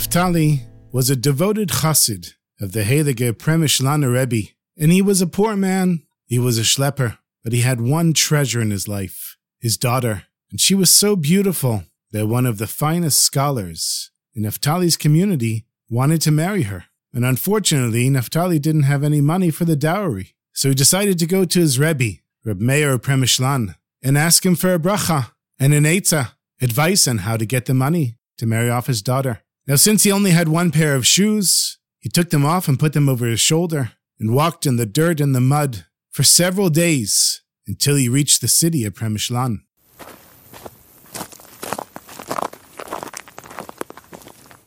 Naphtali was a devoted chassid of the Heilige Premishlaner Rebbe, and he was a poor man. He was a schlepper, but he had one treasure in his life his daughter, and she was so beautiful that one of the finest scholars in Naphtali's community wanted to marry her. And unfortunately, Naphtali didn't have any money for the dowry. So he decided to go to his Rebbe, Reb Meir Premishlan, and ask him for a bracha and an eitzah, advice on how to get the money to marry off his daughter. Now, since he only had one pair of shoes, he took them off and put them over his shoulder and walked in the dirt and the mud for several days until he reached the city of Premishlan.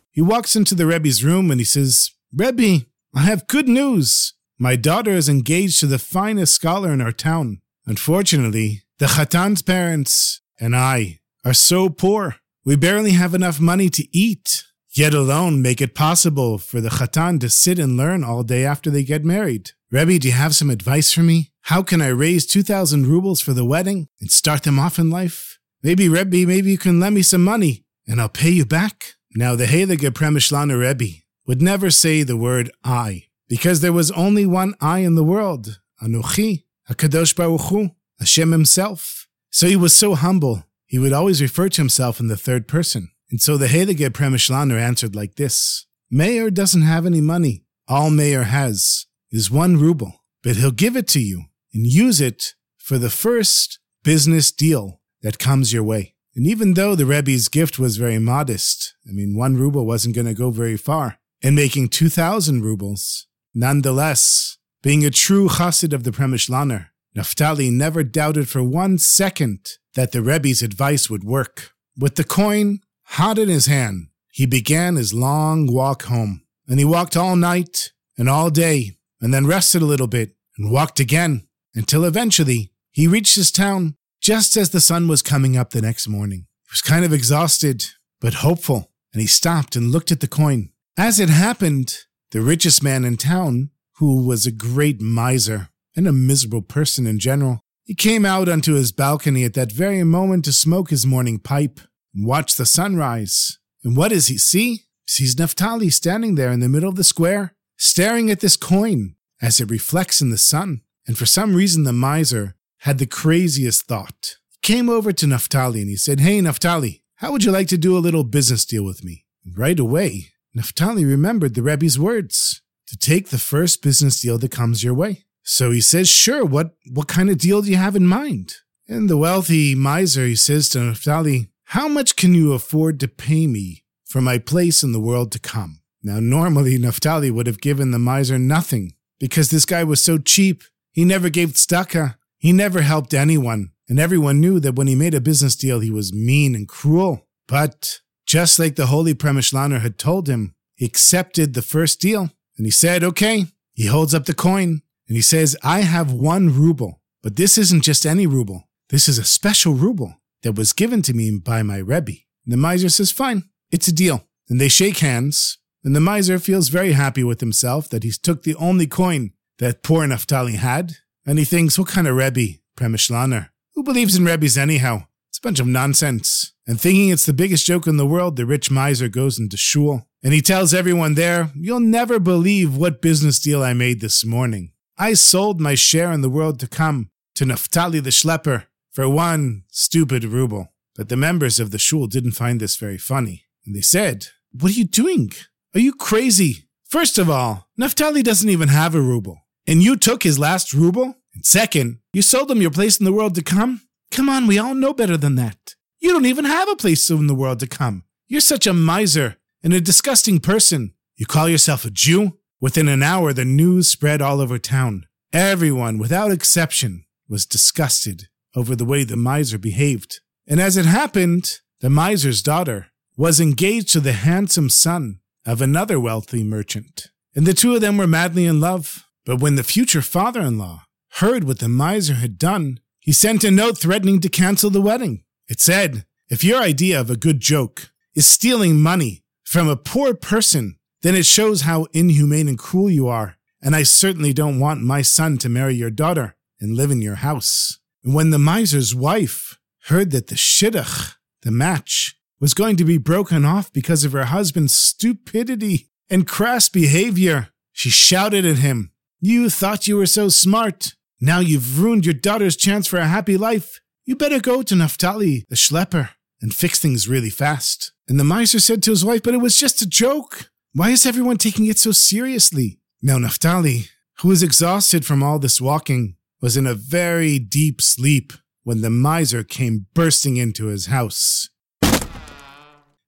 He walks into the Rebbe's room and he says, Rebbe, I have good news. My daughter is engaged to the finest scholar in our town. Unfortunately, the Chatan's parents and I are so poor. We barely have enough money to eat, yet alone make it possible for the Chatan to sit and learn all day after they get married. Rebbe, do you have some advice for me? How can I raise 2,000 rubles for the wedding and start them off in life? Maybe, Rebbe, maybe you can lend me some money and I'll pay you back. Now, the Heilige Premishlaner Rebbe would never say the word I, because there was only one I in the world, Anuchi, HaKadosh Baruch Hu, Hashem himself. So he was so humble, he would always refer to himself in the third person. And so the Heilige Premishlaner answered like this Meir doesn't have any money. All Meir has is one ruble, but he'll give it to you and use it for the first business deal that comes your way. And even though the Rebbe's gift was very modest, I mean, one ruble wasn't going to go very far, and making 2,000 rubles, nonetheless, being a true chassid of the Premishlaner, Naphtali never doubted for one second that the Rebbe's advice would work. With the coin hot in his hand, he began his long walk home. And he walked all night and all day, and then rested a little bit and walked again until eventually he reached his town just as the sun was coming up the next morning. He was kind of exhausted, but hopeful, and he stopped and looked at the coin. As it happened, the richest man in town, who was a great miser and a miserable person in general, he came out onto his balcony at that very moment to smoke his morning pipe and watch the sunrise. And what does he see? He sees Naphtali standing there in the middle of the square, staring at this coin as it reflects in the sun. And for some reason, the miser had the craziest thought. He came over to Naphtali and he said, Hey, Naphtali, how would you like to do a little business deal with me? And right away, Naphtali remembered the Rebbe's words to take the first business deal that comes your way. So he says, Sure, what, what kind of deal do you have in mind? And the wealthy miser, he says to Naphtali, How much can you afford to pay me for my place in the world to come? Now, normally, Naphtali would have given the miser nothing because this guy was so cheap. He never gave tzedakah. He never helped anyone, and everyone knew that when he made a business deal, he was mean and cruel. But just like the holy Premishlaner had told him, he accepted the first deal, and he said, okay. He holds up the coin, and he says, I have one ruble, but this isn't just any ruble. This is a special ruble that was given to me by my Rebbe. The miser says, fine, it's a deal. And they shake hands, and the miser feels very happy with himself that he's took the only coin that poor Naphtali had, and he thinks, what kind of Rebbe? Premishlaner. Who believes in Rebbe's anyhow? It's a bunch of nonsense. And thinking it's the biggest joke in the world, the rich miser goes into shul. And he tells everyone there, You'll never believe what business deal I made this morning. I sold my share in the world to come to Naphtali the Schlepper for one stupid ruble. But the members of the shul didn't find this very funny. And they said, What are you doing? Are you crazy? First of all, Naphtali doesn't even have a ruble and you took his last ruble? And second, you sold him your place in the world to come? Come on, we all know better than that. You don't even have a place in the world to come. You're such a miser and a disgusting person. You call yourself a Jew? Within an hour, the news spread all over town. Everyone, without exception, was disgusted over the way the miser behaved. And as it happened, the miser's daughter, was engaged to the handsome son of another wealthy merchant, and the two of them were madly in love. But when the future father in law heard what the miser had done, he sent a note threatening to cancel the wedding. It said, If your idea of a good joke is stealing money from a poor person, then it shows how inhumane and cruel you are, and I certainly don't want my son to marry your daughter and live in your house. When the miser's wife heard that the shidduch, the match, was going to be broken off because of her husband's stupidity and crass behavior, she shouted at him, You thought you were so smart. Now you've ruined your daughter's chance for a happy life. You better go to Naphtali, the schlepper, and fix things really fast. And the miser said to his wife, But it was just a joke. Why is everyone taking it so seriously? Now, Naphtali, who was exhausted from all this walking, was in a very deep sleep when the miser came bursting into his house.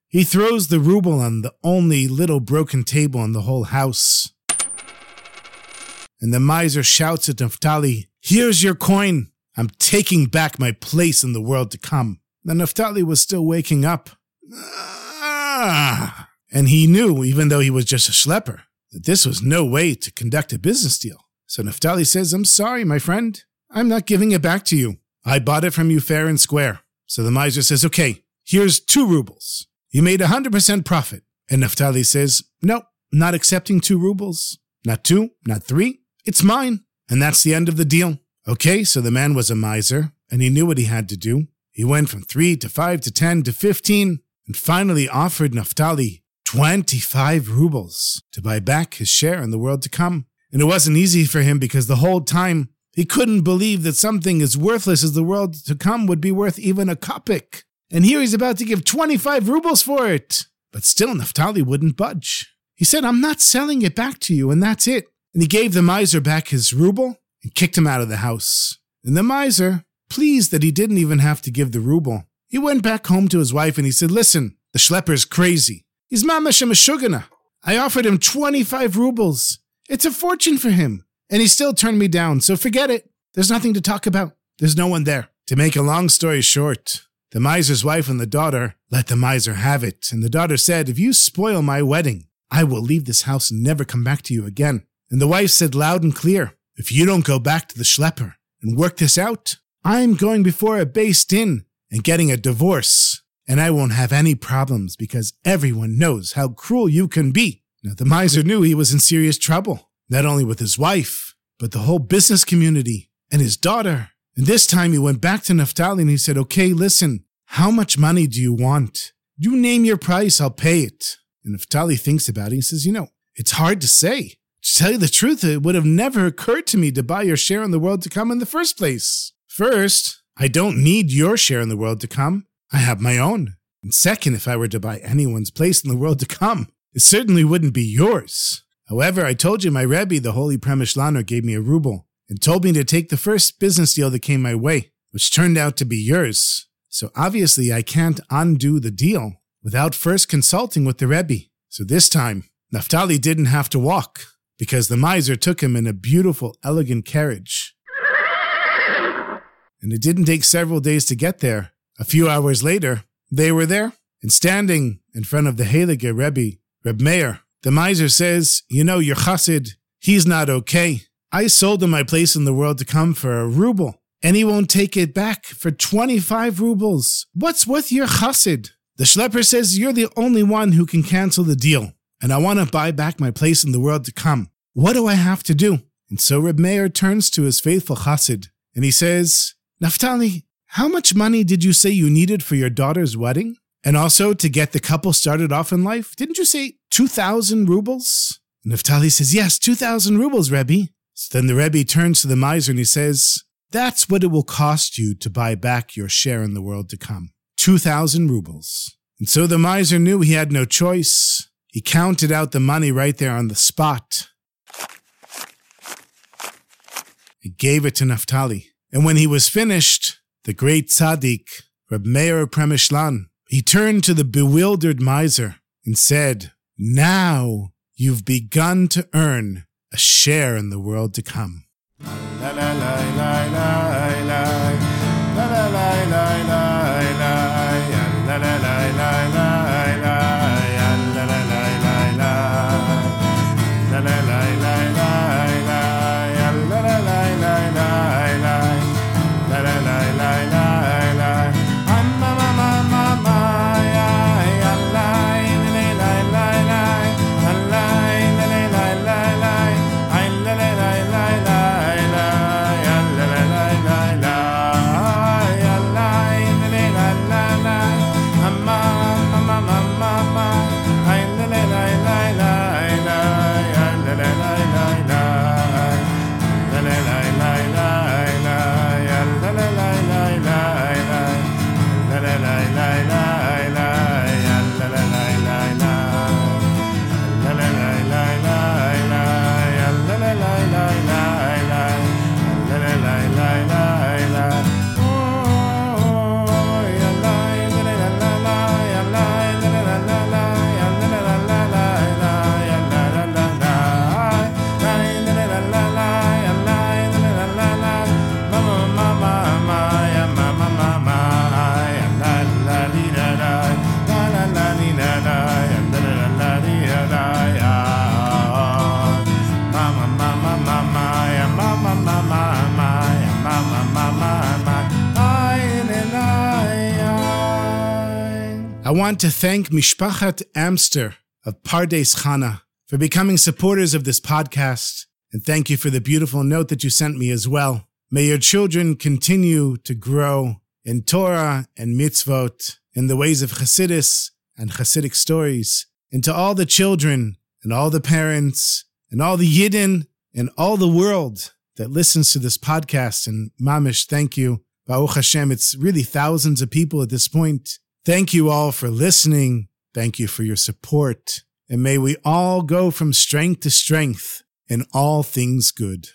He throws the ruble on the only little broken table in the whole house. And the miser shouts at Naphtali, Here's your coin. I'm taking back my place in the world to come. Now Naphtali was still waking up. Ah! And he knew, even though he was just a schlepper, that this was no way to conduct a business deal. So Naphtali says, I'm sorry, my friend. I'm not giving it back to you. I bought it from you fair and square. So the miser says, Okay, here's two rubles. You made a 100% profit. And Naphtali says, No, not accepting two rubles. Not two, not three. It's mine. And that's the end of the deal. Okay, so the man was a miser, and he knew what he had to do. He went from three to five to 10 to 15, and finally offered Naphtali 25 rubles to buy back his share in the world to come. And it wasn't easy for him because the whole time he couldn't believe that something as worthless as the world to come would be worth even a kopeck. And here he's about to give 25 rubles for it. But still, Naphtali wouldn't budge. He said, I'm not selling it back to you, and that's it. And he gave the miser back his ruble and kicked him out of the house. And the miser, pleased that he didn't even have to give the ruble, he went back home to his wife and he said, Listen, the schlepper's crazy. He's mamash mashugana. I offered him 25 rubles. It's a fortune for him. And he still turned me down, so forget it. There's nothing to talk about. There's no one there. To make a long story short, the miser's wife and the daughter let the miser have it, and the daughter said, If you spoil my wedding, I will leave this house and never come back to you again. And the wife said loud and clear, If you don't go back to the schlepper and work this out, I'm going before a beis din and getting a divorce, and I won't have any problems because everyone knows how cruel you can be. Now, the miser knew he was in serious trouble, not only with his wife, but the whole business community and his daughter. And this time he went back to Naphtali and he said, Okay, listen, how much money do you want? You name your price, I'll pay it. And Naphtali thinks about it. He says, You know, it's hard to say. To tell you the truth, it would have never occurred to me to buy your share in the world to come in the first place. First, I don't need your share in the world to come. I have my own. And second, if I were to buy anyone's place in the world to come, it certainly wouldn't be yours. However, I told you my Rebbe, the Holy Premishlaner, gave me a ruble and told me to take the first business deal that came my way, which turned out to be yours. So obviously, I can't undo the deal without first consulting with the Rebbe. So this time, Naphtali didn't have to walk because the miser took him in a beautiful, elegant carriage. And it didn't take several days to get there. A few hours later, they were there, and standing in front of the Heilige Rebbe, Reb Meir, the miser says, You know, your chassid, he's not okay. I sold him my place in the world to come for a ruble and he won't take it back for 25 rubles. What's with your chassid? The schlepper says you're the only one who can cancel the deal, and I want to buy back my place in the world to come. What do I have to do? And so Reb Meir turns to his faithful chassid, and he says, Naphtali, how much money did you say you needed for your daughter's wedding? And also to get the couple started off in life? Didn't you say 2,000 rubles? And Naphtali says, Yes, 2,000 rubles, Rebbe. So then the Rebbe turns to the miser and he says, that's what it will cost you to buy back your share in the world to come 2,000 rubles. And so the miser knew he had no choice. He counted out the money right there on the spot. He gave it to Naphtali. And when he was finished, the great tzaddik, Reb Meir Premishlan, he turned to the bewildered miser and said, Now you've begun to earn a share in the world to come. La, la, la, want to thank Mishpachat Amster of Pardes Chana for becoming supporters of this podcast. And thank you for the beautiful note that you sent me as well. May your children continue to grow in Torah and mitzvot, in the ways of Hasidus and Hasidic stories, and to all the children and all the parents and all the Yidden and all the world that listens to this podcast. And Mamish, thank you. Baruch Hashem, it's really thousands of people at this point. Thank you all for listening. Thank you for your support. And may we all go from strength to strength in all things good.